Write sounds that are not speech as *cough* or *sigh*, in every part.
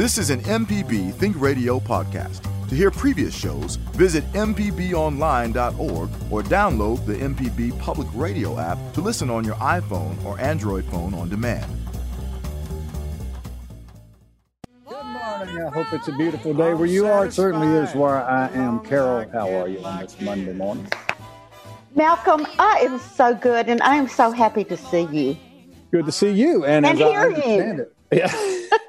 This is an MPB Think Radio podcast. To hear previous shows, visit MPBOnline.org or download the MPB Public Radio app to listen on your iPhone or Android phone on demand. Good morning. I hope it's a beautiful day where oh, you are. It certainly is where I am. Carol, how are you on this Monday morning? Malcolm, I am so good and I am so happy to see you. Good to see you. And, And as I hear you. understand it, yeah. *laughs* *laughs*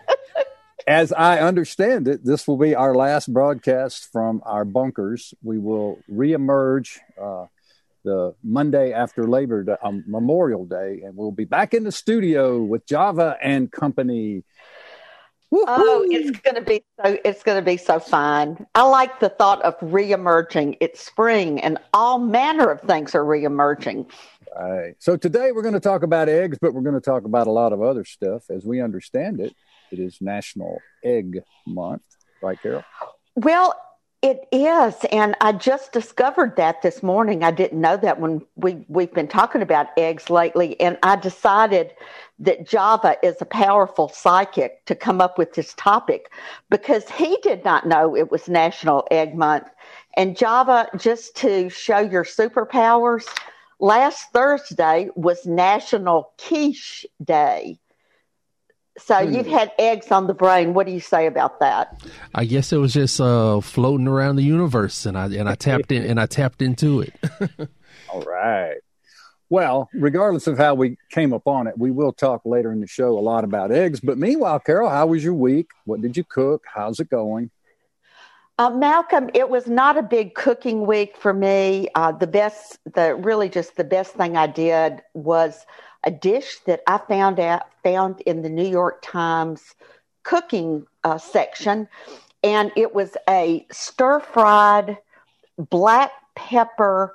as I understand it, this will be our last broadcast from our bunkers. We will reemerge uh, the Monday after Labor Day, um, Memorial Day, and we'll be back in the studio with Java and Company. Oh, it's going to be so it's going to be so fun. I like the thought of reemerging. It's spring and all manner of things are reemerging. Right. So today we're going to talk about eggs, but we're going to talk about a lot of other stuff. As we understand it, it is National Egg Month, right, Carol? Well, it is, and I just discovered that this morning. I didn't know that when we we've been talking about eggs lately, and I decided that Java is a powerful psychic to come up with this topic because he did not know it was National Egg Month. And Java, just to show your superpowers, last Thursday was National Quiche Day. So you've had eggs on the brain. What do you say about that? I guess it was just uh, floating around the universe, and I and I tapped in and I tapped into it. *laughs* All right. Well, regardless of how we came upon it, we will talk later in the show a lot about eggs. But meanwhile, Carol, how was your week? What did you cook? How's it going? Uh, Malcolm, it was not a big cooking week for me. Uh, the best, the really just the best thing I did was a dish that I found out found in the New York Times cooking uh, section, and it was a stir fried black pepper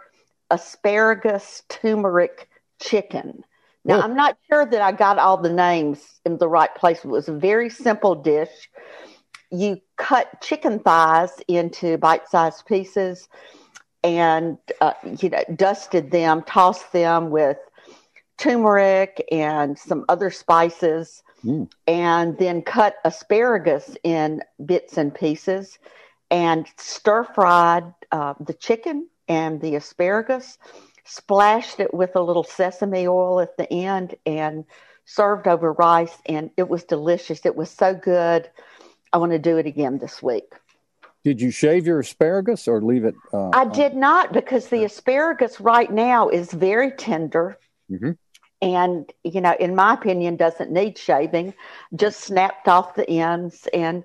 asparagus turmeric chicken. Now. I'm not sure that I got all the names in the right place. It was a very simple dish you cut chicken thighs into bite-sized pieces and uh, you know dusted them tossed them with turmeric and some other spices Mm. and then cut asparagus in bits and pieces and stir fried uh, the chicken and the asparagus splashed it with a little sesame oil at the end and served over rice and it was delicious it was so good I want to do it again this week. Did you shave your asparagus or leave it? Uh, I did not because the asparagus right now is very tender Mhm. And, you know, in my opinion, doesn't need shaving, just snapped off the ends. And,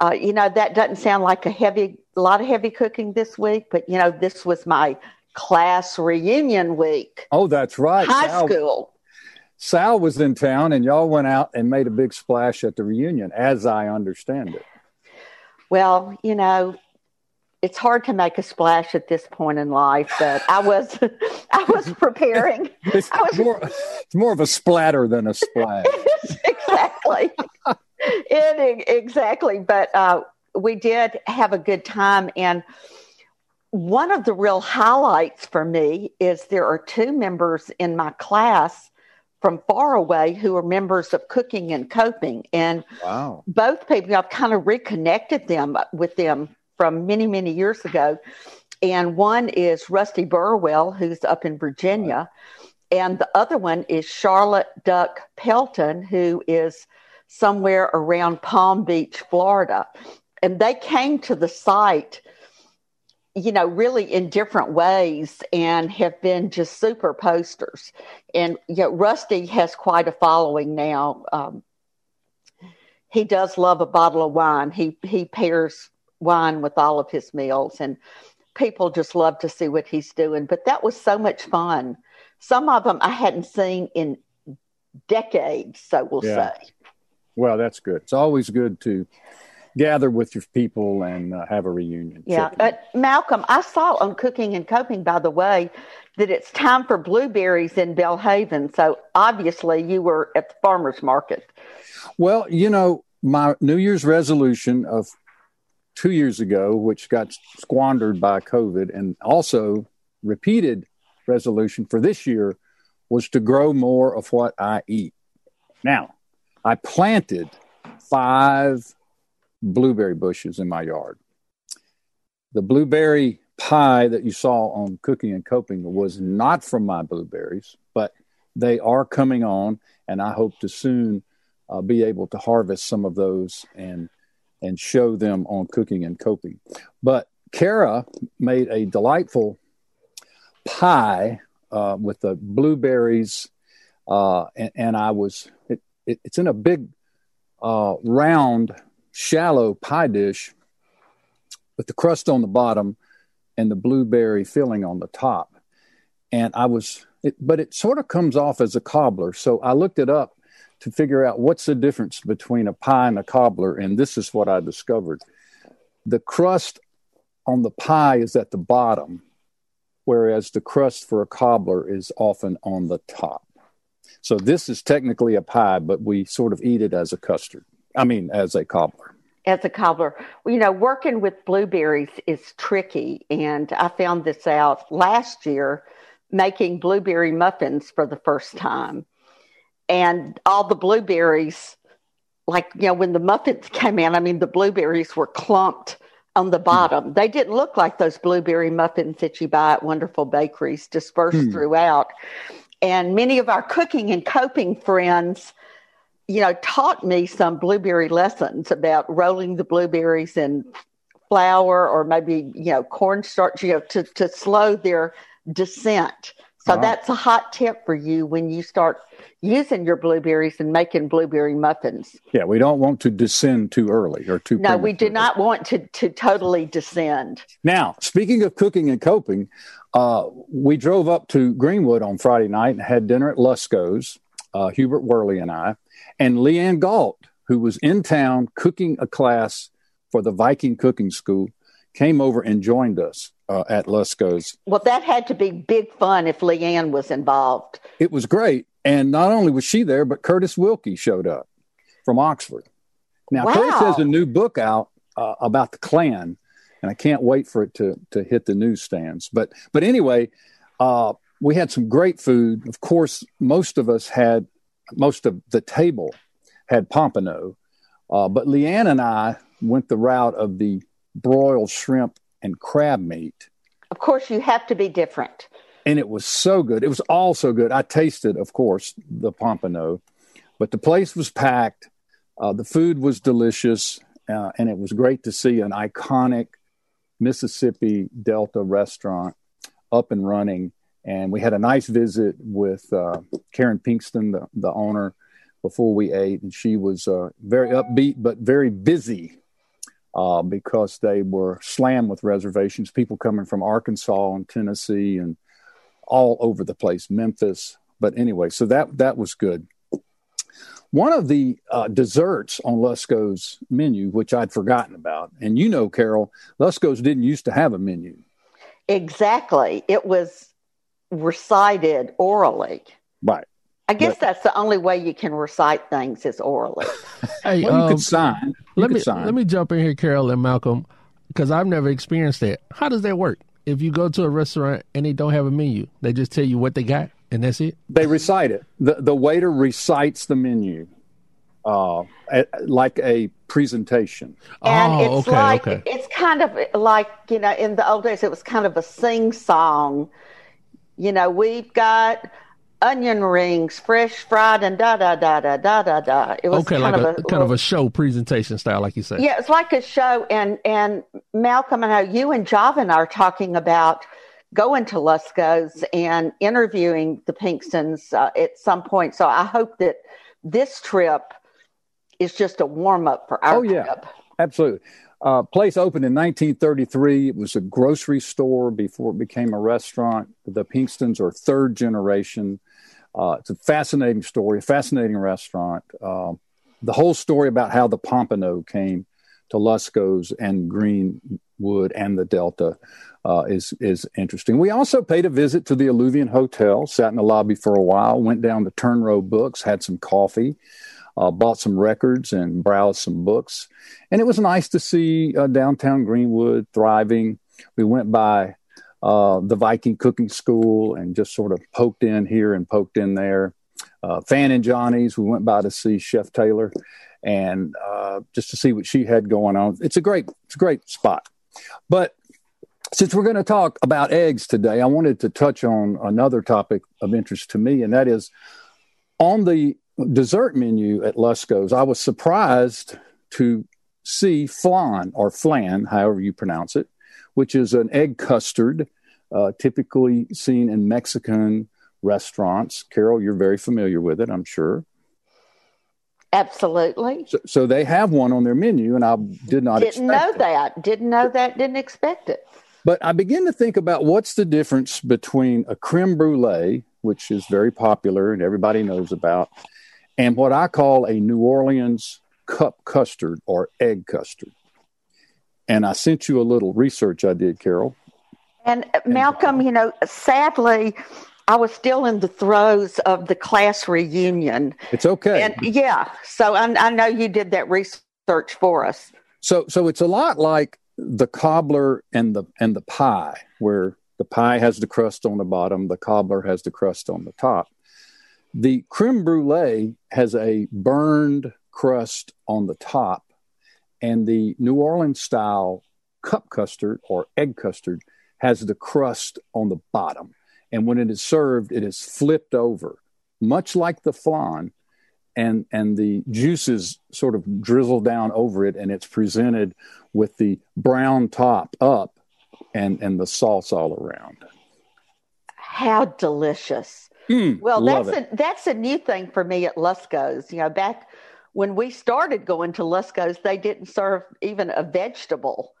uh, you know, that doesn't sound like a heavy, a lot of heavy cooking this week, but, you know, this was my class reunion week, Oh, that's right. high Sal, school. Sal was in town, and y'all went out and made a big splash at the reunion, as I understand it. Well, you know, it's hard to make a splash at this point in life, but I was, *laughs* I was preparing. *laughs* It's I was- more, it's more of a splatter than a splash. *laughs* exactly. it, exactly. But uh, we did have a good time. And one of the real highlights for me is there are two members in my class from far away who are members of cooking and coping. And Wow. both people, I've kind of reconnected them with them from many, many years ago. And one is Rusty Burwell, who's up in Virginia. And the other one is Charlotte Duck Pelton, who is somewhere around Palm Beach, Florida. And they came to the site, you know, really in different ways and have been just super posters. And you know, Rusty has quite a following now. Um, he does love a bottle of wine. He he pairs wine with all of his meals, and people just love to see what he's doing. But that was so much fun. Some of them I hadn't seen in decades, so we'll Yeah. say. Well, that's good. It's always good to gather with your people and uh, have a reunion. Yeah, but Malcolm, I saw on Cooking and Coping, by the way, that it's time for blueberries in Belhaven. So obviously, you were at the farmers market. Well, you know, my New Year's resolution of two years ago, which got squandered by COVID, and also repeated resolution for this year was to grow more of what I eat. Now, I planted five blueberry bushes in my yard. The blueberry pie that you saw on Cooking and Coping was not from my blueberries, but they are coming on, and I hope to soon uh, be able to harvest some of those and and show them on Cooking and Coping. But Kara made a delightful pie uh, with the blueberries, uh, and, and, I was it, it, it's in a big uh, round, shallow pie dish with the crust on the bottom and the blueberry filling on the top. And I was, it, but it sort of comes off as a cobbler. So I looked it up to figure out what's the difference between a pie and a cobbler. And this is what I discovered the crust on the pie is at the bottom, whereas the crust for a cobbler is often on the top. So this is technically a pie, but we sort of eat it as a custard. I mean, as a cobbler as a cobbler. You know, working with blueberries is tricky. And I found this out last year making blueberry muffins for the first time. And all the blueberries, like, you know, when the muffins came in, I mean, the blueberries were clumped on the bottom. They didn't look like those blueberry muffins that you buy at wonderful bakeries dispersed hmm. throughout. And many of our cooking and coping friends you know, taught me some blueberry lessons about rolling the blueberries in flour or maybe, you know, cornstarch, you know, to, to slow their descent. So that's a hot tip for you when you start using your blueberries and making blueberry muffins. Yeah, we don't want to descend too early or too. No, we do not want to to totally descend. Now, speaking of cooking and coping, uh, we drove up to Greenwood on Friday night and had dinner at Lusco's. Uh, Hubert Worley and I, and Leanne Galt, who was in town cooking a class for the Viking Cooking School, came over and joined us uh, at Lusco's. Well, that had to be big fun if Leanne was involved. It was great. And not only was she there, but Curtis Wilkie showed up from Oxford. Now, wow. Curtis has a new book out uh, about the Klan, and I can't wait for it to, to hit the newsstands. But, but anyway, uh, we had some great food. Of course, most of us had most of the table had pompano, uh, but Leanne and I went the route of the broiled shrimp and crab meat. Of course, you have to be different. And it was so good. It was all so good. I tasted, of course, the pompano, but the place was packed. Uh, the food was delicious, uh, and it was great to see an iconic Mississippi Delta restaurant up and running and we had a nice visit with uh, Karen Pinkston, the, the owner, before we ate. And she was uh, very upbeat, but very busy uh, because they were slammed with reservations. People coming from Arkansas and Tennessee and all over the place, Memphis. But anyway, so that, that was good. One of the uh, desserts on Lusco's menu, which I'd forgotten about, and you know, Carol, Lusco's didn't used to have a menu. Exactly. It was recited orally. Right. I guess but, that's the only way you can recite things is orally. *laughs* hey, well, you um, could sign. You let could me sign. let me jump in here, Carol and Malcolm, because I've never experienced that. How does that work? If you go to a restaurant and they don't have a menu, they just tell you what they got, and that's it. They recite it. the The waiter recites the menu, uh, like a presentation. And oh, it's okay, like okay. it's kind of like you know in the old days it was kind of a sing song you know, we've got onion rings, fresh fried, and da da da da da da da. It was okay, kind like of a, a kind of a show presentation style, like you said. Yeah, it's like a show. And and Malcolm and I, you and Javin are talking about going to Lusco's and interviewing the Pinkstons uh, at some point. So I hope that this trip is just a warm up for our oh, yeah. trip. Absolutely. Uh, place opened in 1933. It was a grocery store before it became a restaurant. The Pinkstons are third generation. Uh, it's a fascinating story, a fascinating restaurant. Uh, the whole story about how the Pompano came to Lusco's and Greenwood and the Delta uh, is is interesting. We also paid a visit to the Alluvian Hotel, sat in the lobby for a while, went down to Turnrow Books, had some coffee uh, bought some records and browsed some books. And it was nice to see uh, downtown Greenwood thriving. We went by uh, the Viking Cooking School and just sort of poked in here and poked in there. Uh, Fan and Johnny's, we went by to see Chef Taylor. and uh, just to see what she had going on. It's a great, it's a great spot. But since we're going to talk about eggs today, I wanted to touch on another topic of interest to me, and that is on the dessert menu at Lusco's. I was surprised to see flan or flan, however you pronounce it, which is an egg custard, uh, typically seen in Mexican restaurants. Carol, you're very familiar with it, I'm sure. Absolutely. So, so they have one on their menu, and I did not didn't know it. that. Didn't know that. Didn't expect it. But I begin to think about what's the difference between a creme brulee, which is very popular and everybody knows about, and what I call a New Orleans cup custard or egg custard. And I sent you a little research I did, Carol. And uh, Malcolm, you know, sadly, I was still in the throes of the class reunion. It's okay. And yeah, so I, I know you did that research for us. So, so it's a lot like the cobbler and the and the pie, where the pie has the crust on the bottom, the cobbler has the crust on the top. The creme brulee has a burned crust on the top, and the New Orleans style cup custard or egg custard has the crust on the bottom. And when it is served, it is flipped over, much like the flan, and and the juices sort of drizzle down over it, and it's presented with the brown top up, and and the sauce all around. How delicious! Mm, well, that's it. a that's a new thing for me at Lusco's. You know, back when we started going to Lusco's, they didn't serve even a vegetable.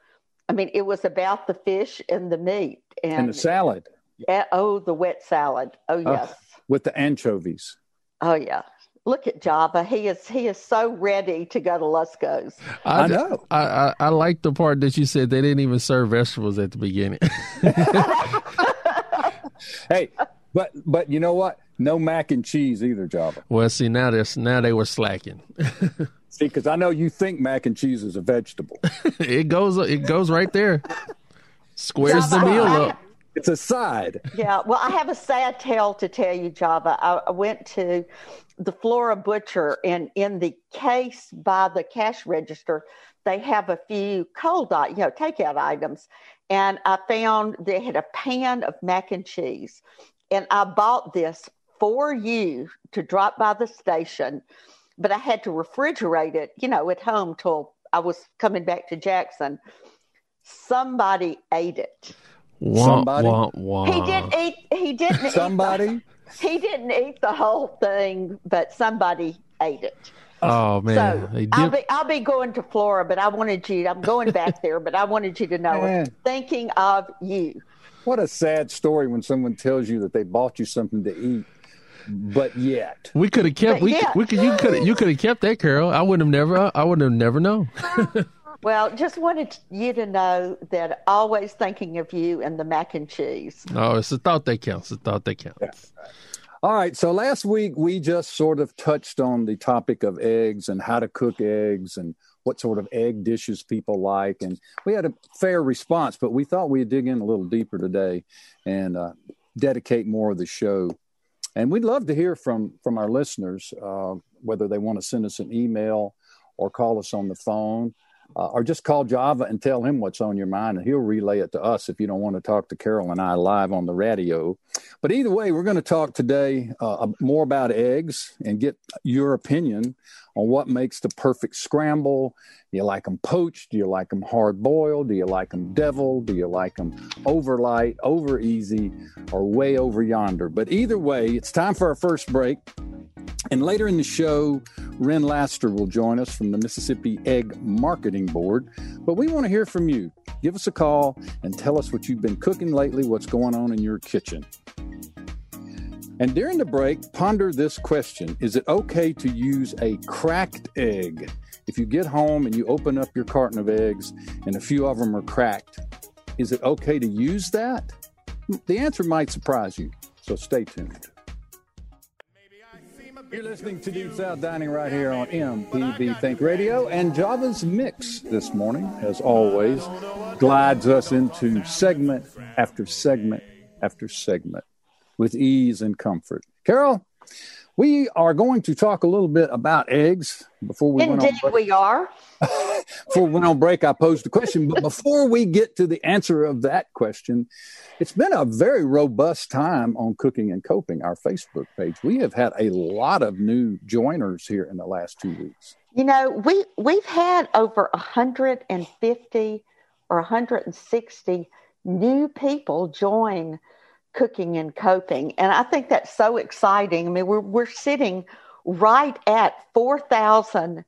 I mean, it was about the fish and the meat and, and the salad. Uh, oh, the wet salad. Oh yes, with the anchovies. Oh yeah. Look at Java. He is he is so ready to go to Lusco's. I, I know. I, I, I like the part that you said they didn't even serve vegetables at the beginning. *laughs* *laughs* hey, but but you know what? No mac and cheese either, Java. Well, see now this now they were slacking. *laughs* see, because I know you think mac and cheese is a vegetable. *laughs* it goes it goes right there. Squares Java, the meal I, up. It's a side. Yeah. Well, I have a sad tale to tell you, Java. I, I went to the Flora Butcher, and in the case by the cash register, they have a few cold, you know, takeout items. And I found they had a pan of mac and cheese. And I bought this for you to drop by the station, but I had to refrigerate it, you know, at home till I was coming back to Jackson. Somebody ate it. Wah, Somebody? wah, wah. He didn't eat. He didn't. Somebody. Eat the, *laughs* he didn't eat the whole thing, but somebody ate it. Oh man, so I'll be I'll be going to Flora, but I wanted you. I'm going back there, but I wanted you to know. *laughs* Man. Thinking of you. What a sad story when someone tells you that they bought you something to eat, but yet. we could have kept. But We, yeah. we could. You could. You could have kept that, Carol. I would have never. I would have never known. *laughs* Well, just wanted you to know that always thinking of you and the mac and cheese. oh, it's a thought that counts. It's a thought that counts. All right. So last week we just sort of touched on the topic of eggs and how to cook eggs and what sort of egg dishes people like. And we had a fair response, but we thought we'd dig in a little deeper today and uh, dedicate more of the show. And we'd love to hear from from our listeners, uh, whether they want to send us an email or call us on the phone. Uh, or just call Java and tell him what's on your mind, and he'll relay it to us if you don't want to talk to Carol and I live on the radio. But either way, we're going to talk today uh, more about eggs and get your opinion on what makes the perfect scramble. Do you like them poached? Do you like them hard boiled? Do you like them deviled? Do you like them over light, over easy, or way over yonder? But either way, it's time for our first break. And later in the show, Ren Laster will join us from the Mississippi Egg Marketing Board. But we want to hear from you. Give us a call and tell us what you've been cooking lately, what's going on in your kitchen. And during the break, ponder this question Is it okay to use a cracked egg? If you get home and you open up your carton of eggs and a few of them are cracked, is it okay to use that? The answer might surprise you, so stay tuned. You're listening to Deep South Dining right here on MPB Think Radio, and Java's Mix this morning, as always, glides us into segment after segment after segment with ease and comfort. Carol, We are going to talk a little bit about eggs before we Indeed, we are. *laughs* before we went on break, I posed the question. But before we get to the answer of that question, it's been a very robust time on Cooking and Coping, our Facebook page. We have had a lot of new joiners here in the last two weeks. You know, we we've had over 150 or 160 new people join cooking and coping. And I think that's so exciting. I mean, we're, we're sitting right at 4,000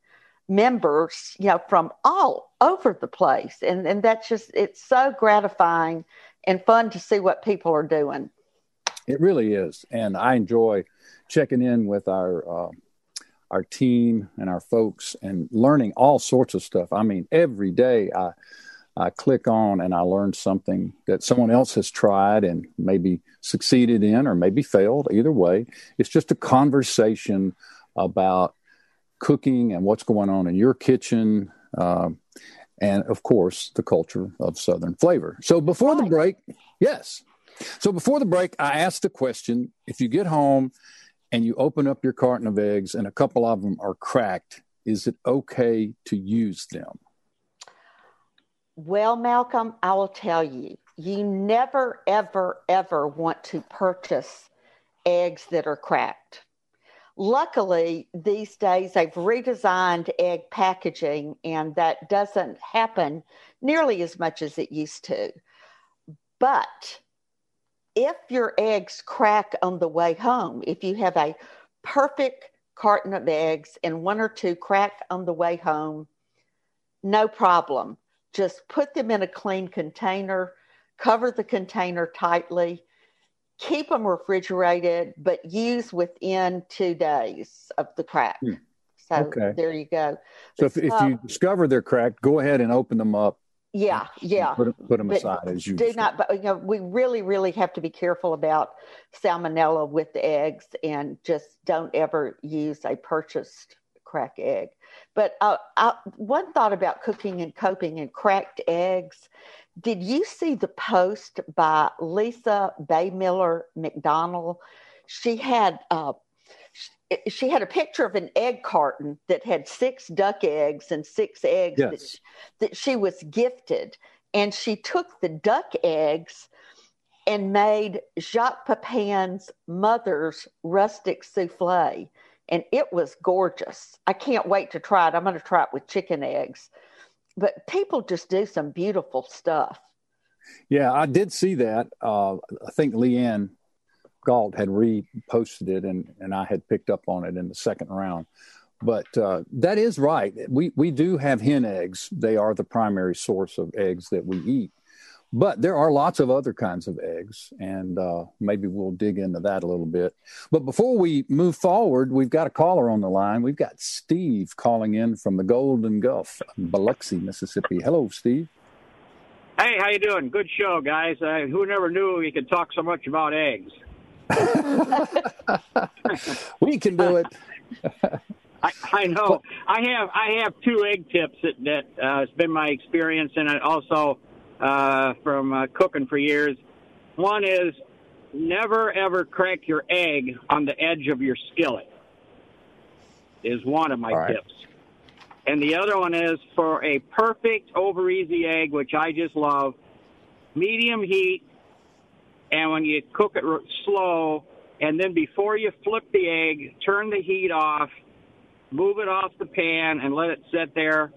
members, you know, from all over the place. And, and that's just, it's so gratifying and fun to see what people are doing. It really is. And I enjoy checking in with our, uh, our team and our folks and learning all sorts of stuff. I mean, every day I, I click on and I learn something that someone else has tried and maybe succeeded in or maybe failed. Either way, it's just a conversation about cooking and what's going on in your kitchen. Uh, and of course, the culture of Southern flavor. So before the break, yes. So before the break, I asked the question if you get home and you open up your carton of eggs and a couple of them are cracked, is it okay to use them? Well, Malcolm, I will tell you, you never, ever, ever want to purchase eggs that are cracked. Luckily, these days they've redesigned egg packaging, and that doesn't happen nearly as much as it used to. But if your eggs crack on the way home, if you have a perfect carton of eggs and one or two crack on the way home, no problem just put them in a clean container, cover the container tightly, keep them refrigerated, but use within two days of the crack. Hmm. So okay. there you go. So if, if you discover they're cracked, go ahead and open them up. Yeah, yeah. Put, put them but aside as you do not. But you know, we really, really have to be careful about salmonella with the eggs, and just don't ever use a purchased crack egg. But uh, I, one thought about cooking and coping and cracked eggs. Did you see the post by Lisa Baymiller McDonald? She had uh, she had a picture of an egg carton that had six duck eggs and six eggs yes. that, she, that she was gifted, and she took the duck eggs and made Jacques Pepin's mother's rustic souffle and it was gorgeous. I can't wait to try it. I'm going to try it with chicken eggs. But people just do some beautiful stuff. Yeah, I did see that. Uh, I think Leanne Galt had reposted it, and, and I had picked up on it in the second round. But uh, that is right. We we do have hen eggs. They are the primary source of eggs that we eat. But there are lots of other kinds of eggs, and uh, maybe we'll dig into that a little bit. But before we move forward, we've got a caller on the line. We've got Steve calling in from the Golden Gulf, Biloxi, Mississippi. Hello, Steve. Hey, how you doing? Good show, guys. Uh, who never knew we could talk so much about eggs? *laughs* we can do it. *laughs* I, I know. I have I have two egg tips that that uh, has been my experience, and I also uh, from uh, cooking for years. One is never ever crack your egg on the edge of your skillet. Is one of my right. tips. And the other one is for a perfect over easy egg, which I just love, medium heat, and when you cook it slow, and then before you flip the egg, turn the heat off, move it off the pan, and let it sit there.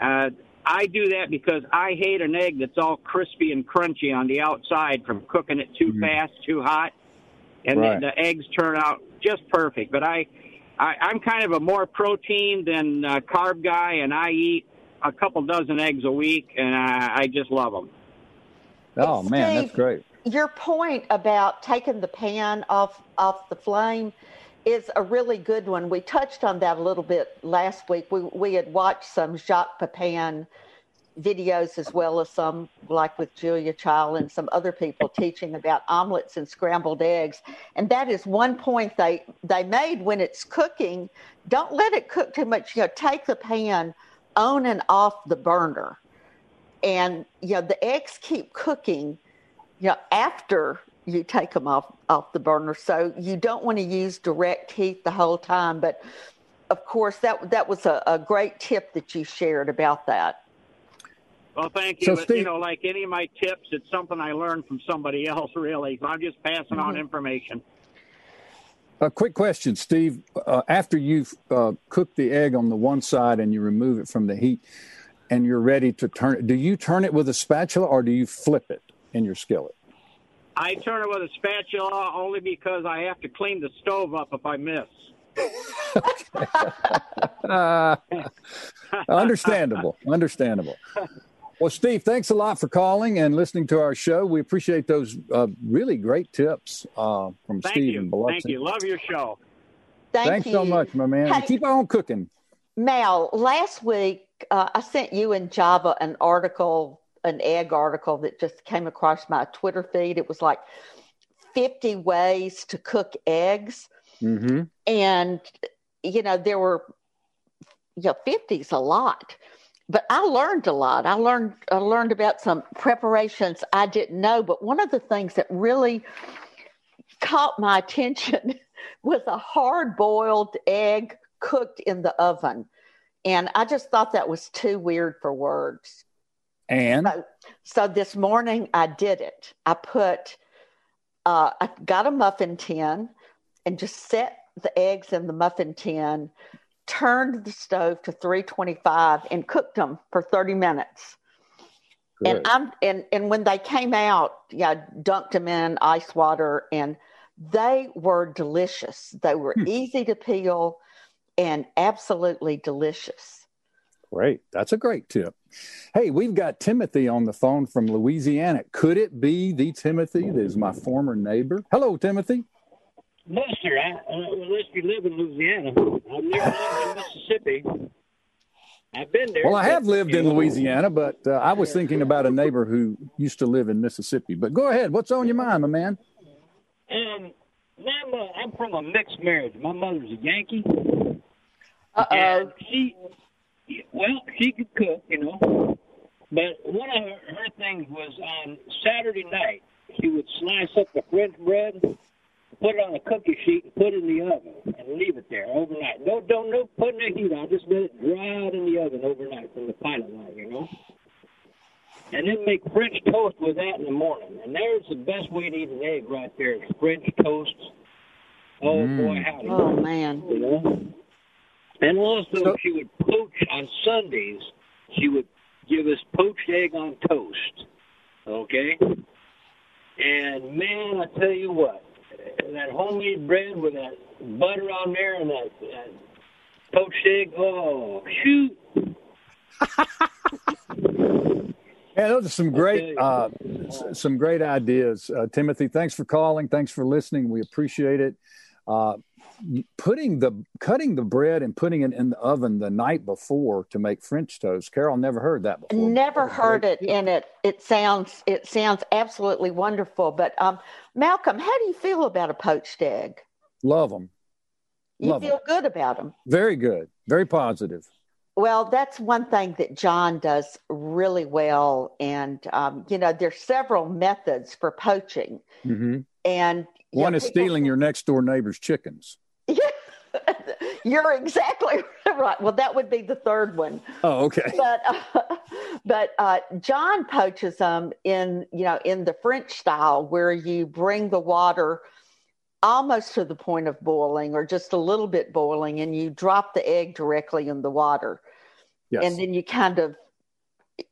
Uh, I do that because I hate an egg that's all crispy and crunchy on the outside from cooking it too mm-hmm. fast, too hot, and right. the, the eggs turn out just perfect. But I, I, I'm kind of a more protein than uh, carb guy, and I eat a couple dozen eggs a week, and I, I just love them. Oh man, that's great. Your point about taking the pan off off the flame is a really good one. We touched on that a little bit last week. We we had watched some Jacques Pepin videos as well as some like with Julia Child and some other people teaching about omelets and scrambled eggs. And that is one point they they made when it's cooking. Don't let it cook too much. You know, take the pan on and off the burner. And you know, the eggs keep cooking, you know, after you take them off off the burner. So you don't want to use direct heat the whole time. But of course, that that was a, a great tip that you shared about that. Well, thank you. So but, Steve, you know, like any of my tips, it's something I learned from somebody *laughs* else, really. So I'm just passing mm-hmm. on information. A quick question, Steve. Uh, after you've uh, cooked the egg on the one side and you remove it from the heat, and you're ready to turn it, do you turn it with a spatula or do you flip it in your skillet? I turn it with a spatula only because I have to clean the stove up if I miss. uh, *laughs* understandable. Understandable. Well, Steve, thanks a lot for calling and listening to our show. We appreciate those uh, really great tips uh, from Thank Steve you. and Biloxi. Thank you. Love your show. Thank thanks you. so much, my man. Hey, keep on cooking. Mal, last week uh, I sent you and Java an article, an egg article that just came across my Twitter feed. It was like 50 ways to cook eggs. Mm-hmm. And, you know, there were, you know, 50's a lot but I learned a lot. I learned I learned about some preparations I didn't know. But one of the things that really caught my *laughs* attention was a hard boiled egg cooked in the oven, and I just thought that was too weird for words. And so, so this morning I did it. I put uh, I got a muffin tin and just set the eggs in the muffin tin turned the stove to 325 and cooked them for 30 minutes. Good. And I'm and and when they came out, yeah, dunked them in ice water and they were delicious. They were hmm. easy to peel and absolutely delicious. Great. That's a great tip. Hey, we've got Timothy on the phone from Louisiana. Could it be the Timothy that is my former neighbor? Hello, Timothy. Lester, I, uh, unless you live in Louisiana, I've never lived in Mississippi. I've been there. Well, I have lived in Louisiana, but uh, I was thinking about a neighbor who used to live in Mississippi. But go ahead. What's on your mind, my man? Um, I'm, uh, I'm from a mixed marriage. My mother's a Yankee. Uh oh. She, well, she could cook, you know. But one of her, her things was on Saturday night, she would slice up the French bread put it on a cookie sheet and put it in the oven and leave it there overnight. No, don't no put no heat on. Just let it dry out in the oven overnight from the pilot light, you know. And then make French toast with that in the morning. And there's the best way to eat an egg right there. French toast. Oh mm. boy, howdy! Oh man! You know. And also, so, she would poach on Sundays. She would give us poached egg on toast. Okay. And man, I tell you what, that homemade bread with that butter on there and that, that poached egg. Oh, shoot. *laughs* Yeah, those are some great, uh, some great ideas, uh, Timothy. Thanks for calling. Thanks for listening. We appreciate it. Uh, putting the cutting the bread and putting it in the oven the night before to make French toast. Carol never heard that before. Never heard it, and it it sounds it sounds absolutely wonderful. But um, Malcolm, how do you feel about a poached egg? Love them. You Love feel them. good about them. Very good. Very positive. Well, that's one thing that John does really well, and um, you know, there's several methods for poaching, mm-hmm. and one know, is stealing your next door neighbor's chickens. *laughs* You're exactly *laughs* right. Well, that would be the third one. Oh, okay. *laughs* But uh, but uh, John poaches them in you know in the French style, where you bring the water almost to the point of boiling, or just a little bit boiling, and you drop the egg directly in the water, yes. and then you kind of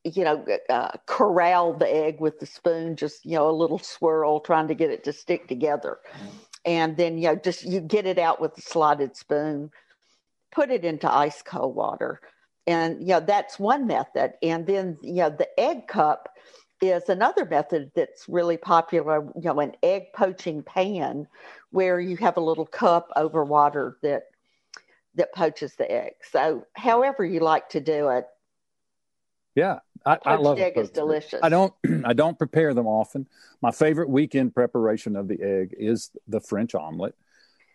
you know uh, corral the egg with the spoon, just you know a little swirl, trying to get it to stick together. Mm-hmm and then you know just you get it out with a slotted spoon put it into ice cold water. And you know that's one method. And then you know the egg cup is another method that's really popular you know an egg poaching pan where you have a little cup over water that that poaches the egg. So however you like to do it. Yeah I, I love egg is delicious. I don't *clears throat* I don't prepare them often. My favorite weekend preparation of the egg is the French omelet,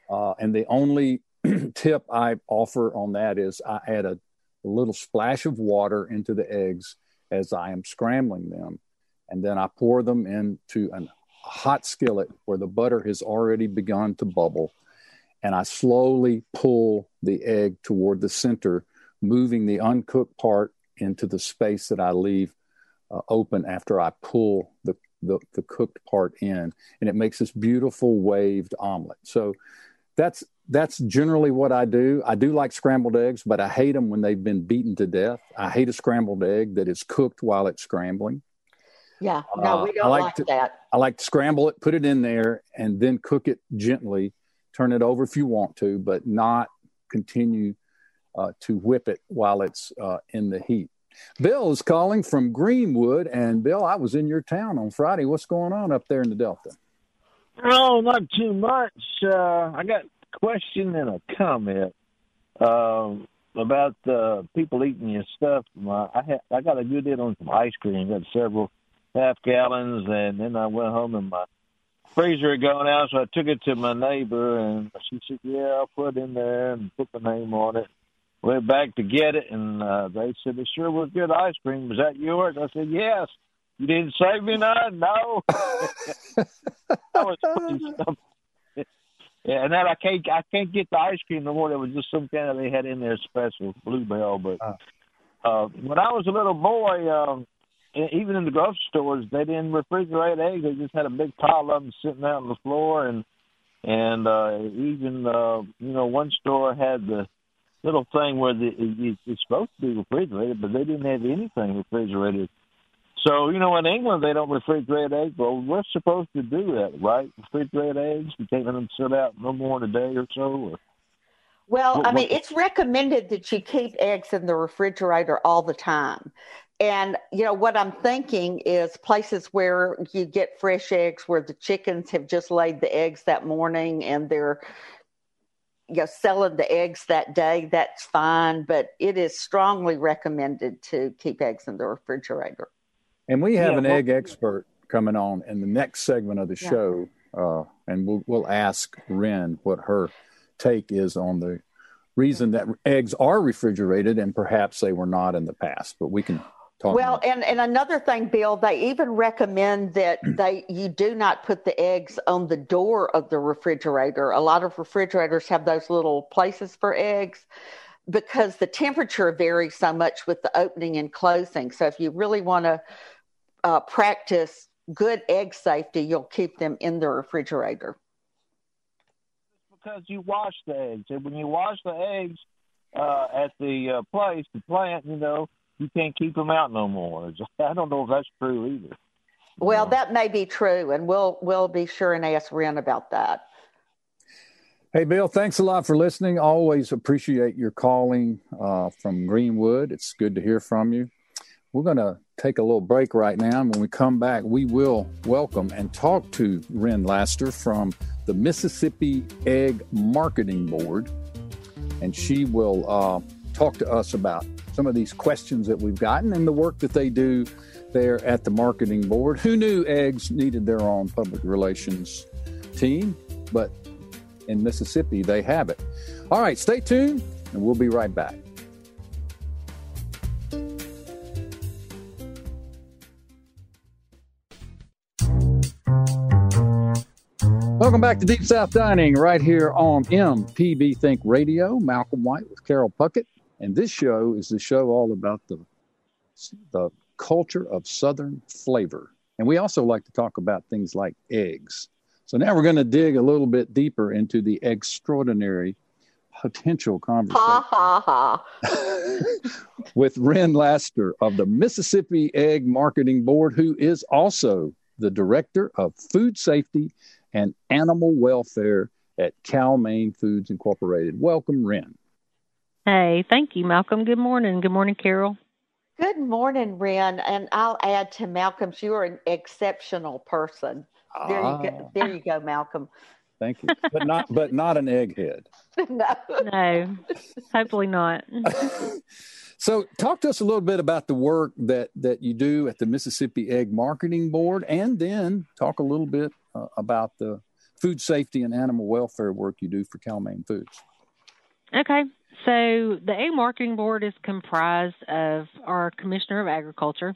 uh, and the only *clears throat* tip I offer on that is I add a, a little splash of water into the eggs as I am scrambling them, and then I pour them into an hot skillet where the butter has already begun to bubble. And I slowly pull the egg toward the center, moving the uncooked part into the space that I leave uh, open after I pull the, the, the cooked part in. And it makes this beautiful waved omelet. So that's that's generally what I do. I do like scrambled eggs, but I hate them when they've been beaten to death. I hate a scrambled egg that is cooked while it's scrambling. Yeah, no, we uh, don't uh, like, like to, that. I like to scramble it, put it in there, and then cook it gently. Turn it over if you want to, but not continue uh, to whip it while it's uh, in the heat. Bill is calling from Greenwood, and Bill, I was in your town on Friday. What's going on up there in the Delta? Oh, not too much. Uh, I got a question and a comment um, about the people eating your stuff. My, I had I got a good deal on some ice cream. Got several half gallons, and then I went home and my freezer had gone out, so I took it to my neighbor, and she said, "Yeah, I'll put it in there and put the name on it." Went back to get it, and uh, they said, "It sure was good ice cream. Was that yours?" I said, "Yes." You didn't save me none? No. *laughs* I was putting stuff yeah, and then I can't I can't get the ice cream no more. There was just some kind of they had in there special bluebell. But uh, uh, when I was a little boy, um, even in the grocery stores, they didn't refrigerate eggs. They just had a big pile of them sitting out on the floor, and and uh, even uh, you know one store had the little thing where the, it, it's supposed to be refrigerated, but they didn't have anything refrigerated. So, you know, in England, they don't refrigerate eggs. Well, we're supposed to do that, right? Refrigerate eggs. You can't let them sit out no more than a day or so. Or... Well, what, I mean, what... it's recommended that you keep eggs in the refrigerator all the time. And, you know, what I'm thinking is places where you get fresh eggs where the chickens have just laid the eggs that morning and they're, you know, selling the eggs that day, that's fine. But it is strongly recommended to keep eggs in the refrigerator. And we have yeah, an well, egg expert coming on in the next segment of the yeah. show, uh, and we'll, we'll ask Ren what her take is on the reason that eggs are refrigerated and perhaps they were not in the past. But we can talk. Well, and, and another thing, Bill, they even recommend that *clears throat* they you do not put the eggs on the door of the refrigerator. A lot of refrigerators have those little places for eggs because the temperature varies so much with the opening and closing. So if you really want to uh, practice good egg safety, you'll keep them in the refrigerator. Because you wash the eggs, and when you wash the eggs uh, at the uh, place, the plant, you know, you can't keep them out no more. I don't know if that's true either. Well, that may be true, and we'll we'll be sure and ask Ren about that. Hey, Bill, thanks a lot for listening. Always appreciate your calling uh, from Greenwood. It's good to hear from you. We're going to take a little break right now. And when we come back, we will welcome and talk to Ren Laster from the Mississippi Egg Marketing Board. And she will uh, talk to us about some of these questions that we've gotten and the work that they do there at the marketing board. Who knew eggs needed their own public relations team? But in Mississippi, they have it. All right, stay tuned, and we'll be right back. Welcome back to Deep South Dining right here on MPB Think Radio. Malcolm White with Carol Puckett. And this show is the show all about the, the culture of Southern flavor. And we also like to talk about things like eggs. So now we're going to dig a little bit deeper into the extraordinary potential conversation ha, ha, ha. *laughs* with Ren Laster of the Mississippi Egg Marketing Board, who is also the director of food safety and animal welfare at Cal-Maine Foods Incorporated. Welcome, Ren. Hey, thank you, Malcolm. Good morning. Good morning, Carol. Good morning, Ren. And I'll add to Malcolm's, you are an exceptional person. There you go. Ah. There you go, Malcolm. Thank you. But not but not an egghead. *laughs* no. No. Hopefully not. *laughs* so talk to us a little bit about the work that that you do at the Mississippi Egg Marketing Board and then talk a little bit uh, about the food safety and animal welfare work you do for Cal-Maine Foods. Okay. So the Egg Marketing Board is comprised of our Commissioner of Agriculture,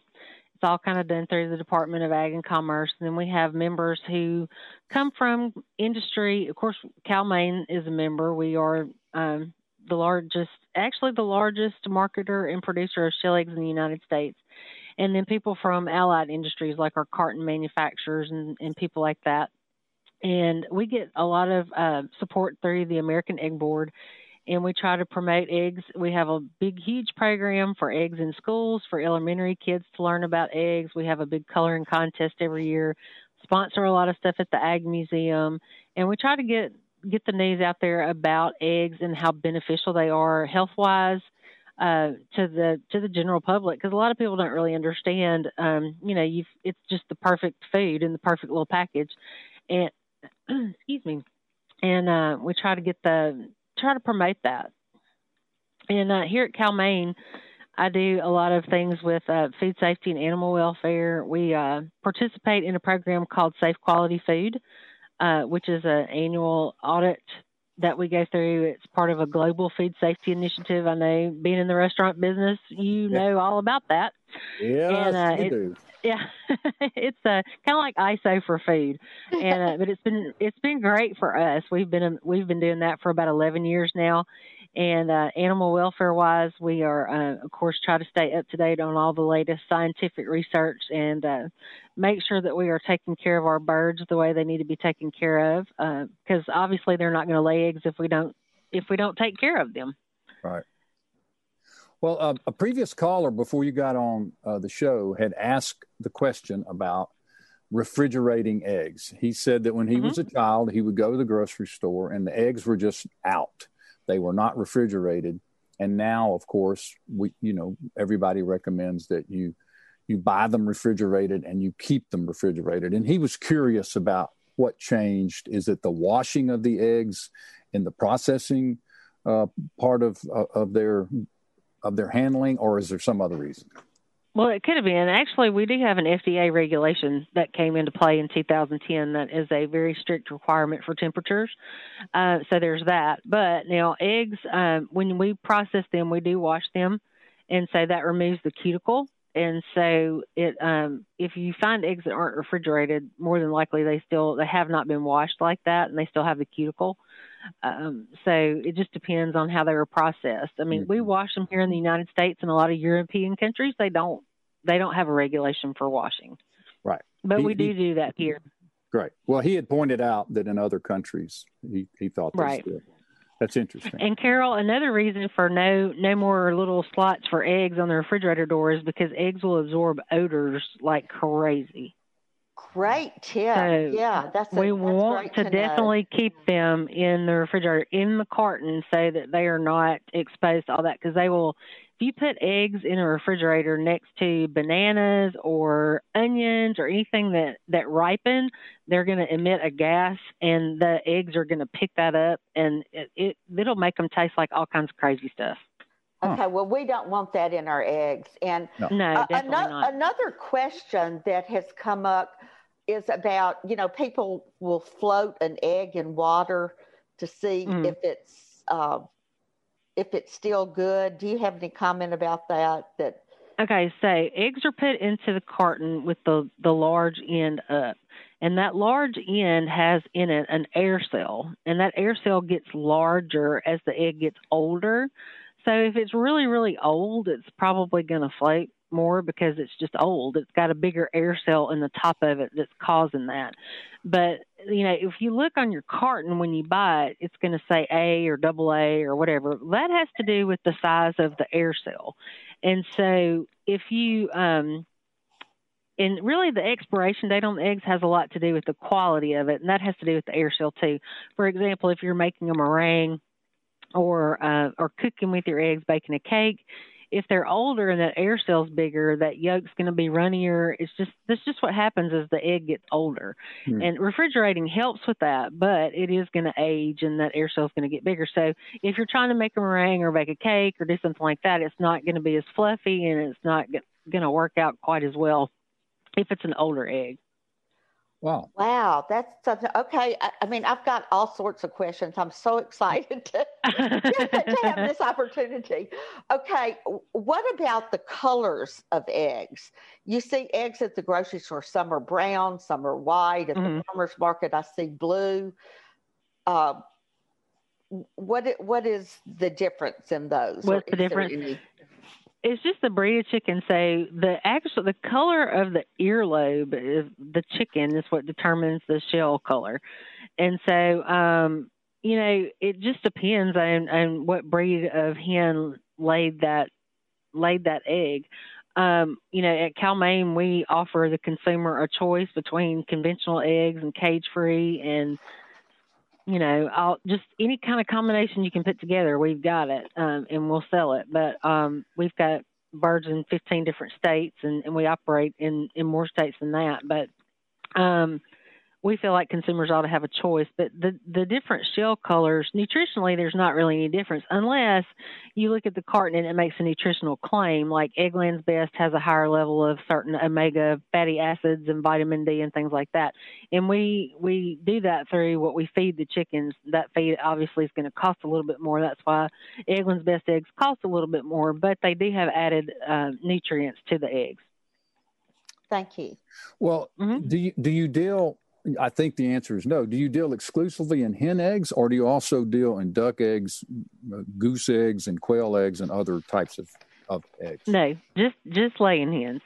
It's all kind of done through the Department of Ag and Commerce. And then we have members who come from industry. Of course, Cal-Maine is a member. We are um, the largest, actually the largest marketer and producer of shell eggs in the United States. And then people from allied industries like our carton manufacturers and, and people like that. And we get a lot of uh, support through the American Egg Board and we try to promote eggs. We have a big, huge program for eggs in schools for elementary kids to learn about eggs. We have a big coloring contest every year, sponsor a lot of stuff at the Ag Museum, and we try to get get the news out there about eggs and how beneficial they are health wise. Uh, to the to the general public because a lot of people don't really understand. Um, you know, you've it's just the perfect food in the perfect little package, and *clears throat* excuse me, and uh, we try to get the try to promote that. And uh, here at Cal-Maine, I do a lot of things with uh, food safety and animal welfare. We uh, participate in a program called Safe Quality Food, uh, which is an annual audit that we go through. It's part of a global food safety initiative. I know being in the restaurant business, you yeah. know all about that. Yeah, and, uh, it, do. Yeah, *laughs* it's uh, kind of like ISO for food, and uh, but it's been it's been great for us. We've been um, we've been doing that for about eleven years now, and uh, animal welfare wise, we are uh, of course try to stay up to date on all the latest scientific research and uh, make sure that we are taking care of our birds the way they need to be taken care of, because uh, obviously they're not going to lay eggs if we don't if we don't take care of them. Right. Well, uh, a previous caller before you got on uh, the show had asked the question about refrigerating eggs. He said that when he mm-hmm. was a child, he would go to the grocery store and the eggs were just out. They were not refrigerated. And now, of course, we you know everybody recommends that you you buy them refrigerated and you keep them refrigerated. And he was curious about what changed. Is it the washing of the eggs in the processing uh, part of uh, of their of their handling, or is there some other reason? Well, it could have been. Actually, we do have an FDA regulation that came into play in 2010 that is a very strict requirement for temperatures. Uh, so there's that. But now, eggs, um, when we process them, we do wash them. And so that removes the cuticle. And so it, um, if you find eggs that aren't refrigerated, more than likely they still they have not been washed like that, and they still have the cuticle. Um, so it just depends on how they were processed. I mean, mm-hmm. we wash them here in the United States and a lot of European countries. They don't they don't have a regulation for washing. Right. But he, we do he, do that here. Great. Well, he had pointed out that in other countries he, he thought right. That's interesting. And Carol, another reason for no no more little slots for eggs on the refrigerator door is because eggs will absorb odors like crazy. Great tip. So yeah, that's a, we that's want to, to definitely keep them in the refrigerator in the carton so that they are not exposed to all that because they will. If you put eggs in a refrigerator next to bananas or onions or anything that that ripen, they're going to emit a gas, and the eggs are going to pick that up, and it, it it'll make them taste like all kinds of crazy stuff. Okay, well, we don't want that in our eggs. And no, no definitely another, not. another question that has come up is about you know people will float an egg in water to see mm. if it's uh, if it's still good. Do you have any comment about that? That okay, so eggs are put into the carton with the the large end up, and that large end has in it an air cell, and that air cell gets larger as the egg gets older. So if it's really really old, it's probably going to float more because it's just old. It's got a bigger air cell in the top of it that's causing that. But you know, if you look on your carton when you buy it, it's going to say A or double A or whatever. That has to do with the size of the air cell. And so if you um and really the expiration date on the eggs has a lot to do with the quality of it and that has to do with the air cell too. For example, if you're making a meringue or uh, or cooking with your eggs, baking a cake, if they're older and that air cell's bigger, that yolk's going to be runnier. It's just that's just what happens as the egg gets older. Hmm. And refrigerating helps with that, but it is going to age and that air cell's going to get bigger. So if you're trying to make a meringue or bake a cake or do something like that, it's not going to be as fluffy and it's not going to work out quite as well if it's an older egg. Wow. Wow, that's something. Okay, I, I, mean, I've got all sorts of questions. I'm so excited to, *laughs* to have this opportunity. Okay, what about the colors of eggs? You see eggs at the grocery store. Some are brown, some are white. At mm-hmm. the farmers market, I see blue. Uh, what what is the difference in those? What's the difference? It's just the breed of chicken. So the actual the color of the earlobe is the chicken is what determines the shell color, and so um, you know it just depends on on what breed of hen laid that laid that egg. Um, you know, at Cal-Maine, we offer the consumer a choice between conventional eggs and cage free and you know, I'll just any kind of combination you can put together, we've got it, um, and we'll sell it. But um, we've got birds in 15 different states, and, and we operate in in more states than that. But um, we feel like consumers ought to have a choice. But the the different shell colors, nutritionally, there's not really any difference unless you look at the carton and it makes a nutritional claim. Like Eggland's Best has a higher level of certain omega fatty acids and vitamin D and things like that. And we we do that through what we feed the chickens. That feed obviously is going to cost a little bit more. That's why Eggland's Best eggs cost a little bit more, but they do have added uh, nutrients to the eggs. Thank you. Well, mm-hmm. do you do you deal I think the answer is no. Do you deal exclusively in hen eggs, or do you also deal in duck eggs, goose eggs, and quail eggs, and other types of, of eggs? No, just just laying hens.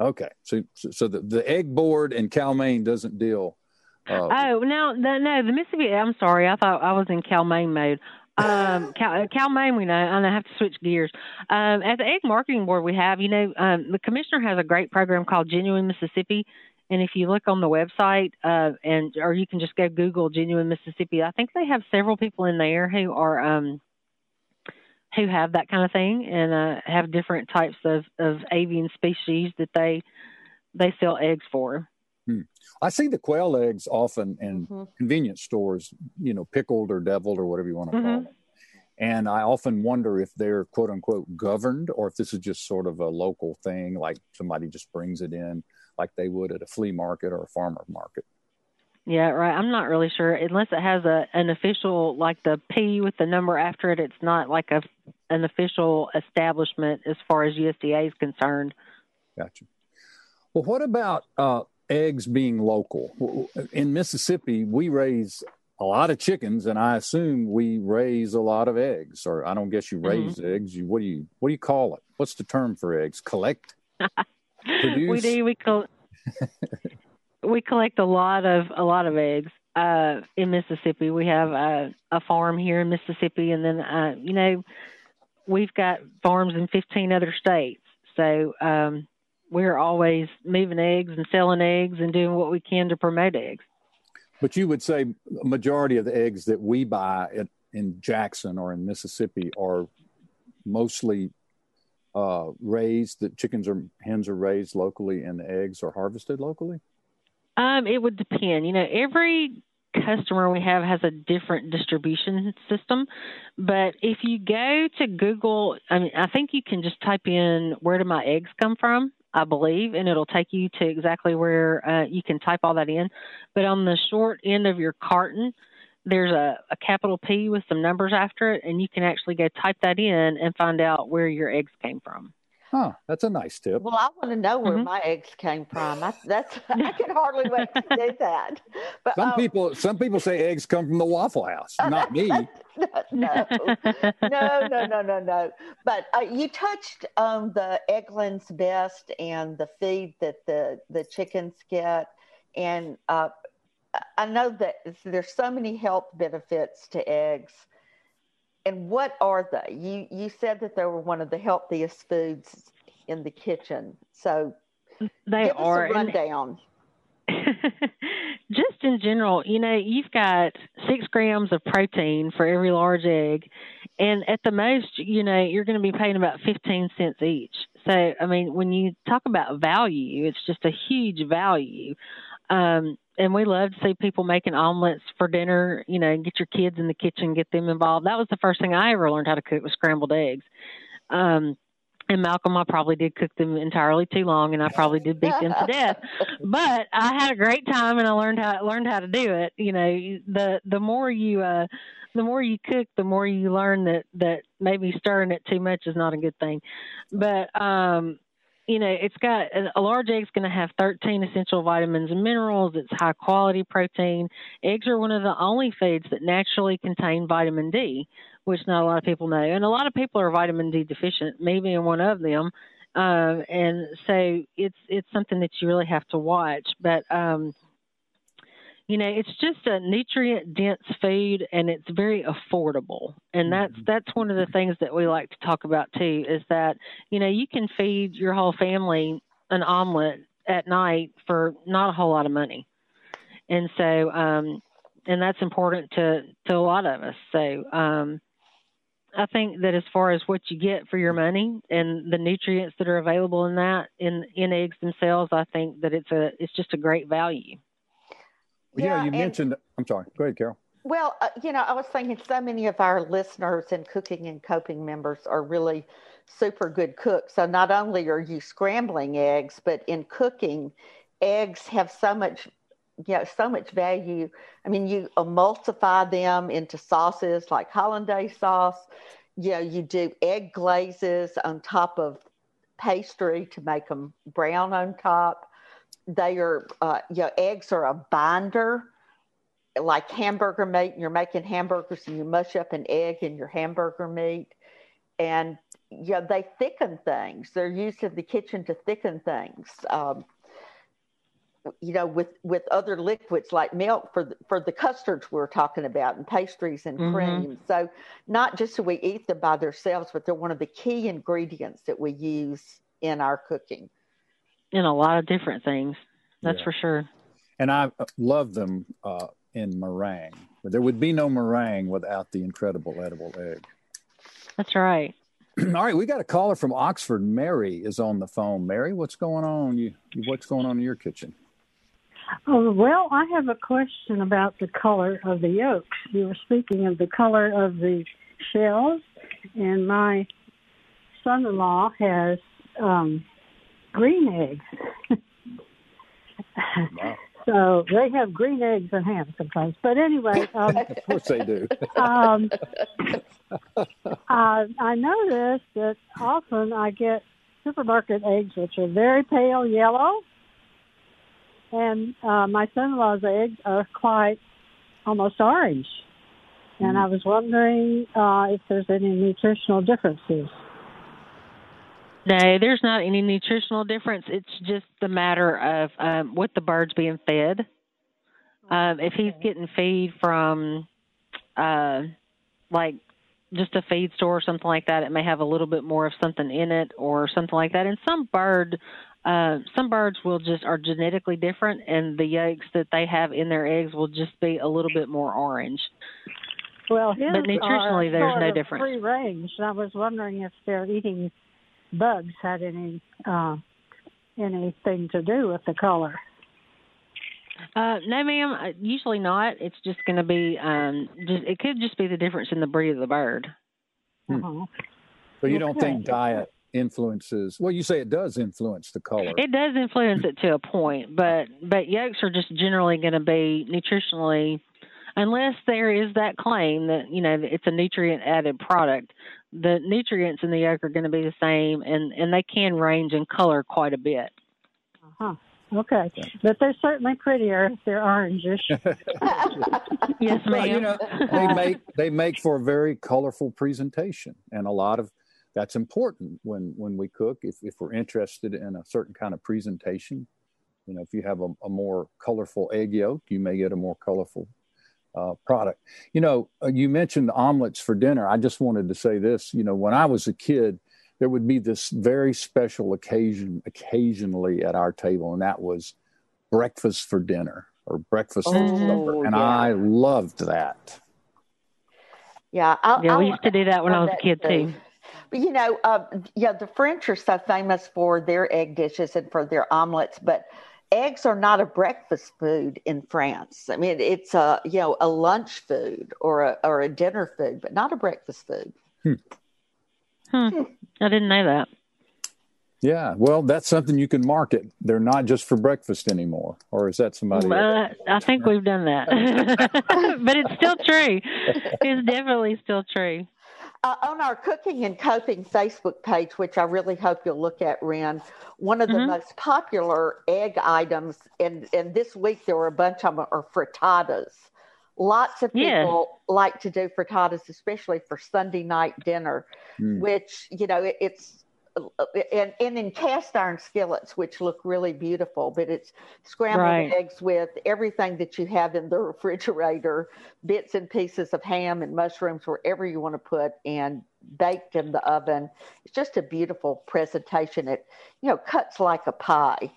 Okay, so so the, the egg board in Cal-Maine doesn't deal. Uh, oh no, no, no, the Mississippi. I'm sorry, I thought I was in Cal-Maine mode. Um, *laughs* Cal, Cal-Maine, we know, and I have to switch gears. Um, at the Egg Marketing Board, we have, you know, um, the commissioner has a great program called Genuine Mississippi and if you look on the website, uh, and or you can just go Google Genuine Mississippi, I think they have several people in there who are um, who have that kind of thing and uh, have different types of, of avian species that they they sell eggs for. Hmm. I see the quail eggs often in mm-hmm. convenience stores, you know, pickled or deviled or whatever you want to mm-hmm. call them. And I often wonder if they're quote unquote governed or if this is just sort of a local thing, like somebody just brings it in like they would at a flea market or a farmer market. Yeah, right. I'm not really sure unless it has a an official like the P with the number after it. It's not like a an official establishment as far as USDA is concerned. Gotcha. Well, what about uh, eggs being local? In Mississippi, we raise a lot of chickens, and I assume we raise a lot of eggs. Or I don't guess you mm-hmm. raise mm-hmm. eggs. You what do you what do you call it? What's the term for eggs? Collect. *laughs* Produce? We do. We col- *laughs* we collect a lot of a lot of eggs uh, in Mississippi. We have a, a farm here in Mississippi, and then uh, you know we've got farms in 15 other states. So um, we're always moving eggs and selling eggs and doing what we can to promote eggs. But you would say a majority of the eggs that we buy at, in Jackson or in Mississippi are mostly uh, raised that chickens or hens are raised locally and eggs are harvested locally? Um, it would depend. You know, every customer we have has a different distribution system. But if you go to Google, I mean, I think you can just type in where do my eggs come from, I believe, and it'll take you to exactly where uh, you can type all that in. But on the short end of your carton, there's a, a capital P with some numbers after it, and you can actually go type that in and find out where your eggs came from. Huh, that's a nice tip. Well, I want to know where mm-hmm. my eggs came from. *laughs* I, that's I can hardly wait to do that. But some um, people, some people say eggs come from the Waffle House. Not me. *laughs* no, no, no, no, no, no. But uh, you touched on the Eggland's Best and the feed that the the chickens get, and uh, I know that there's so many health benefits to eggs. And what are they? You you said that they were one of the healthiest foods in the kitchen. So they give are us a rundown. *laughs* Just in general, you know, you've got six grams of protein for every large egg, and at the most, you know, you're going to be paying about 15 cents each. So, I mean, when you talk about value, it's just a huge value. Um, and we love to see people making omelets for dinner. You know, get your kids in the kitchen, get them involved. That was the first thing I ever learned how to cook was scrambled eggs. Um, and Malcolm, I probably did cook them entirely too long, and I probably did beat them to *laughs* death. But I had a great time, and I learned how learned how to do it. You know, the the more you uh, the more you cook, the more you learn that that maybe stirring it too much is not a good thing. But um, you know, it's got a large egg's going to have 13 essential vitamins and minerals. It's high quality protein. Eggs are one of the only foods that naturally contain vitamin D, which not a lot of people know. And a lot of people are vitamin D deficient, me being one of them. Um, and so it's it's something that you really have to watch. But um, you know it's just a nutrient dense food and it's very affordable and that's mm-hmm. that's one of the things that we like to talk about too is that you know you can feed your whole family an omelet at night for not a whole lot of money and so um and that's important to to a lot of us so um I think that as far as what you get for your money and the nutrients that are available in that in in eggs themselves, I think that it's a it's just a great value. Well, yeah, you mentioned. I'm sorry. Go ahead, Carol. Well, uh, you know, I was thinking so many of our listeners and cooking and coping members are really super good cooks. So not only are you scrambling eggs, but in cooking, eggs have so much, you know, so much value. I mean, you emulsify them into sauces like hollandaise sauce. You know, you do egg glazes on top of pastry to make them brown on top they are uh, you know, eggs are a binder. Like hamburger meat and you're making hamburgers and you mush up an egg in your hamburger meat. And you know, they thicken things. They're used in the kitchen to thicken things um, you know with with other liquids like milk for the, for the custards we're talking about and pastries and mm-hmm. creams so not just do we eat them by themselves but they're one of the key ingredients that we use in our cooking in a lot of different things. That's yeah. for sure. And I love them uh, in meringue. But there would be no meringue without the incredible edible egg. That's right. *clears throat* All right, we got a caller from Oxford. Mary is on the phone. Mary, what's going on? You, what's going on in your kitchen? Oh, well, I have a question about the color of the yolks. You were speaking of the color of the shells, and my son-in-law has um, green eggs. wow. So they have green eggs and ham sometimes. But anyway, *laughs* um, of course they do. um, *laughs* I, I noticed that often I get supermarket eggs which are very pale yellow, and uh, my son-in-law's eggs are quite almost orange. And mm. I was wondering uh, if there's any nutritional differences. No, there's not any nutritional difference. It's just the matter of um, what the bird's being fed. Um, if he's getting feed from, uh, like, just a feed store or something like that, it may have a little bit more of something in it or something like that. And some bird, uh, some birds will just are genetically different, and the yolks that they have in their eggs will just be a little bit more orange. Well, but nutritionally, there's no difference. Free range. I was wondering if they're eating bugs had any uh, anything to do with the color. Uh, no, ma'am. Uh, usually not. It's just going to be. Um, just it could just be the difference in the breed of the bird. Hmm. Uh-huh. So you okay. don't think diet influences? Well, you say it does influence the color. It does influence it to a point, but but yolks are just generally going to be nutritionally, unless there is that claim that you know it's a nutrient added product the nutrients in the yolk are going to be the same, and and they can range in color quite a bit. Uh huh. Okay, but they're certainly prettier if they're orangish. *laughs* yes, ma'am. Well, you know, they make they make for a very colorful presentation, and a lot of that's important when when we cook. If if we're interested in a certain kind of presentation, you know, if you have a, a more colorful egg yolk, you may get a more colorful uh, product. You know, uh, you mentioned omelets for dinner. I just wanted to say this. You know, when I was a kid, there would be this very special occasion occasionally at our table, and that was breakfast for dinner or breakfast oh, for supper, and yeah. I loved that. Yeah, I, yeah, we used to do that when I was a kid too. But you know, uh, yeah, the French are so famous for their egg dishes and for their omelets, but eggs are not a breakfast food in France. I mean, it's a you know a lunch food or a or a dinner food, but not a breakfast food. Hmm. Hmm. I didn't know that. Yeah, well, that's something you can market. They're not just for breakfast anymore, or is that somebody? Uh, I think we've done that, *laughs* but it's still true. It's definitely still true. Uh, on our Cooking and Coping Facebook page, which I really hope you'll look at, Ren, one of the Mhm. most popular egg items, and, and this week there were a bunch of them, are frittatas. Lots of Yeah. people like to do frittatas, especially for Sunday night dinner, Hmm. which, you know, it, it's, and, and in cast iron skillets, which look really beautiful, but it's scrambled Right. eggs with everything that you have in the *laughs* refrigerator, bits and pieces of ham and mushrooms, wherever you want to put, and baked in the oven. It's just a beautiful presentation. It, you know, cuts like a pie.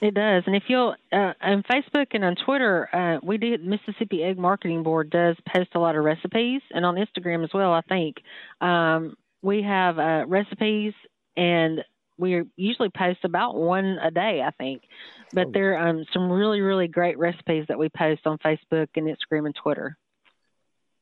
It does, and if you'll uh, on Facebook and on Twitter, uh, we do Mississippi Egg Marketing Board does post a lot of recipes, and on Instagram as well. I think um, we have uh, recipes, and we usually post about one a day. I think, but Oh. there are um, some really really great recipes that we post on Facebook and Instagram and Twitter.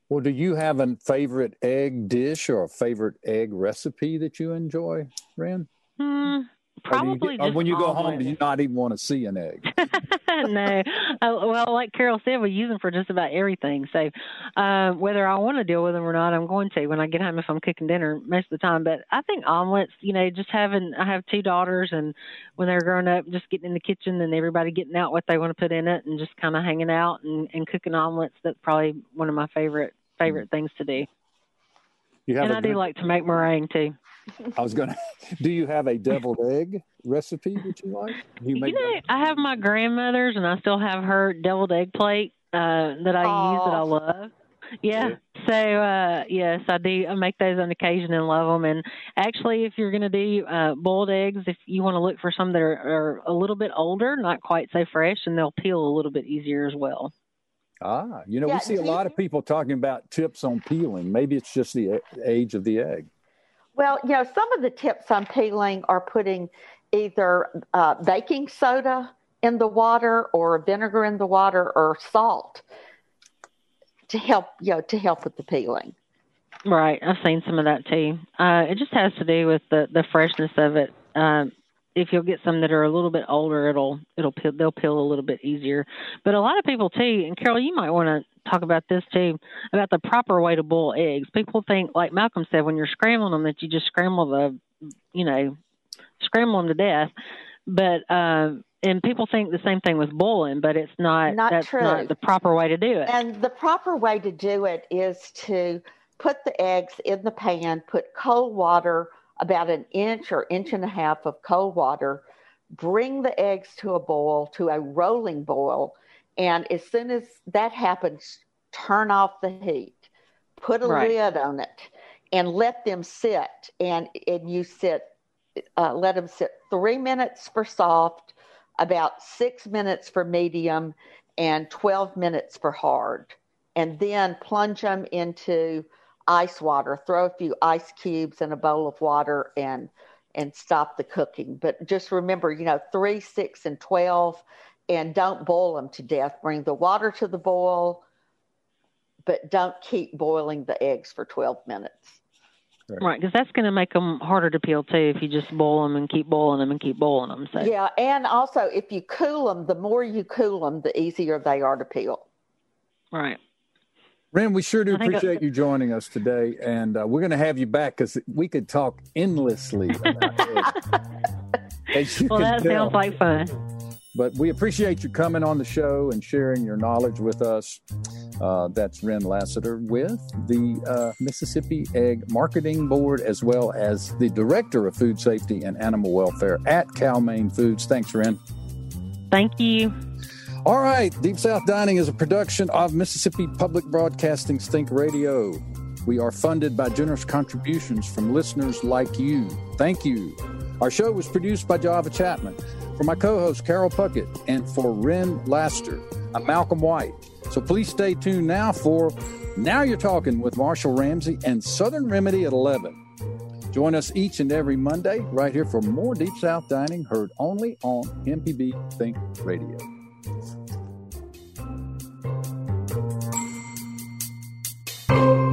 Well, do you have a favorite egg dish or a favorite egg recipe that you enjoy, Ren? Hmm, Or do you probably get- or just when you go home, do you not even want to see an egg? *laughs* no. Uh, well, like Carol said, we use them for just about everything. So, um, whether I want to deal with them or not, I'm going to when I get home if I'm cooking dinner most of the time. But I think omelets, you know, just having, I have two daughters, and when they're growing up, just getting in the kitchen and everybody getting out what they want to put in it and just kind of hanging out and, and cooking omelets, that's probably one of my favorite favorite things to do. You have And a I do like to make meringue too. I was gonna. *laughs* Do you have a deviled egg recipe that you like? Do you You know, I have my grandmother's, and I still have her deviled egg plate uh, that I use that I love. Yeah. So uh, yes, I do. I make those on occasion and love them. And actually, if you're going to do uh, boiled eggs, if you want to look for some that are, are a little bit older, not quite so fresh, and they'll peel a little bit easier as well. Ah, you know, Yeah, we see a do you- lot of people talking about tips on peeling. Maybe it's just the age of the egg. Well, you know, some of the tips on peeling are putting either uh, baking soda in the water or vinegar in the water or salt to help, you know, to help with the peeling. Right. I've seen some of that too. Uh, it just has to do with the the freshness of it. Um, if you'll get some that are a little bit older, it'll it'll peel, they'll peel a little bit easier. But a lot of people too, and Carol, you might want to talk about this too, about the proper way to boil eggs. People think, like Malcolm said, when you're scrambling them, that you just scramble the, you know, scramble them to death. But um, and people think the same thing with boiling, but it's not. Not that's true. not the proper way to do it. And the proper way to do it is to put the eggs in the pan, put cold water, about an inch or inch and a half of cold water, bring the eggs to a boil, to a rolling boil. And as soon as that happens, turn off the heat, put a Right. lid on it, and let them sit. And, and you sit, uh, let them sit three minutes for soft, about six minutes for medium, and 12 minutes for hard. And then plunge them into ice water. Throw a few ice cubes in a bowl of water and and stop the cooking. But just remember, you know, three, six, and 12, and don't boil them to death. Bring the water to the boil, but don't keep boiling the eggs for 12 minutes. Right, because that's going to make them harder to peel too if you just boil them and keep boiling them and keep boiling them. So Yeah, and also if you cool them, the more you cool them, the easier they are to peel. right. Ren, we sure do I think I- appreciate you joining us today, and uh, we're going to have you back because we could talk endlessly. About eggs. *laughs* As you Well, that tell. sounds like fun. But we appreciate you coming on the show and sharing your knowledge with us. Uh, that's Ren Lassiter with the uh, Mississippi Egg Marketing Board, as well as the Director of Food Safety and Animal Welfare at Cal-Maine Foods. Thanks, Ren. Thank you. All right, Deep South Dining is a production of Mississippi Public Broadcasting's Think Radio. We are funded by generous contributions from listeners like you. Thank you. Our show was produced by Java Chapman. For my co host, Carol Puckett, and for Ren Laster, I'm Malcolm White. So please stay tuned now for Now You're Talking with Marshall Ramsey and Southern Remedy at 11. Join us each and every Monday right here for more Deep South Dining heard only on MPB Think Radio. Thank you.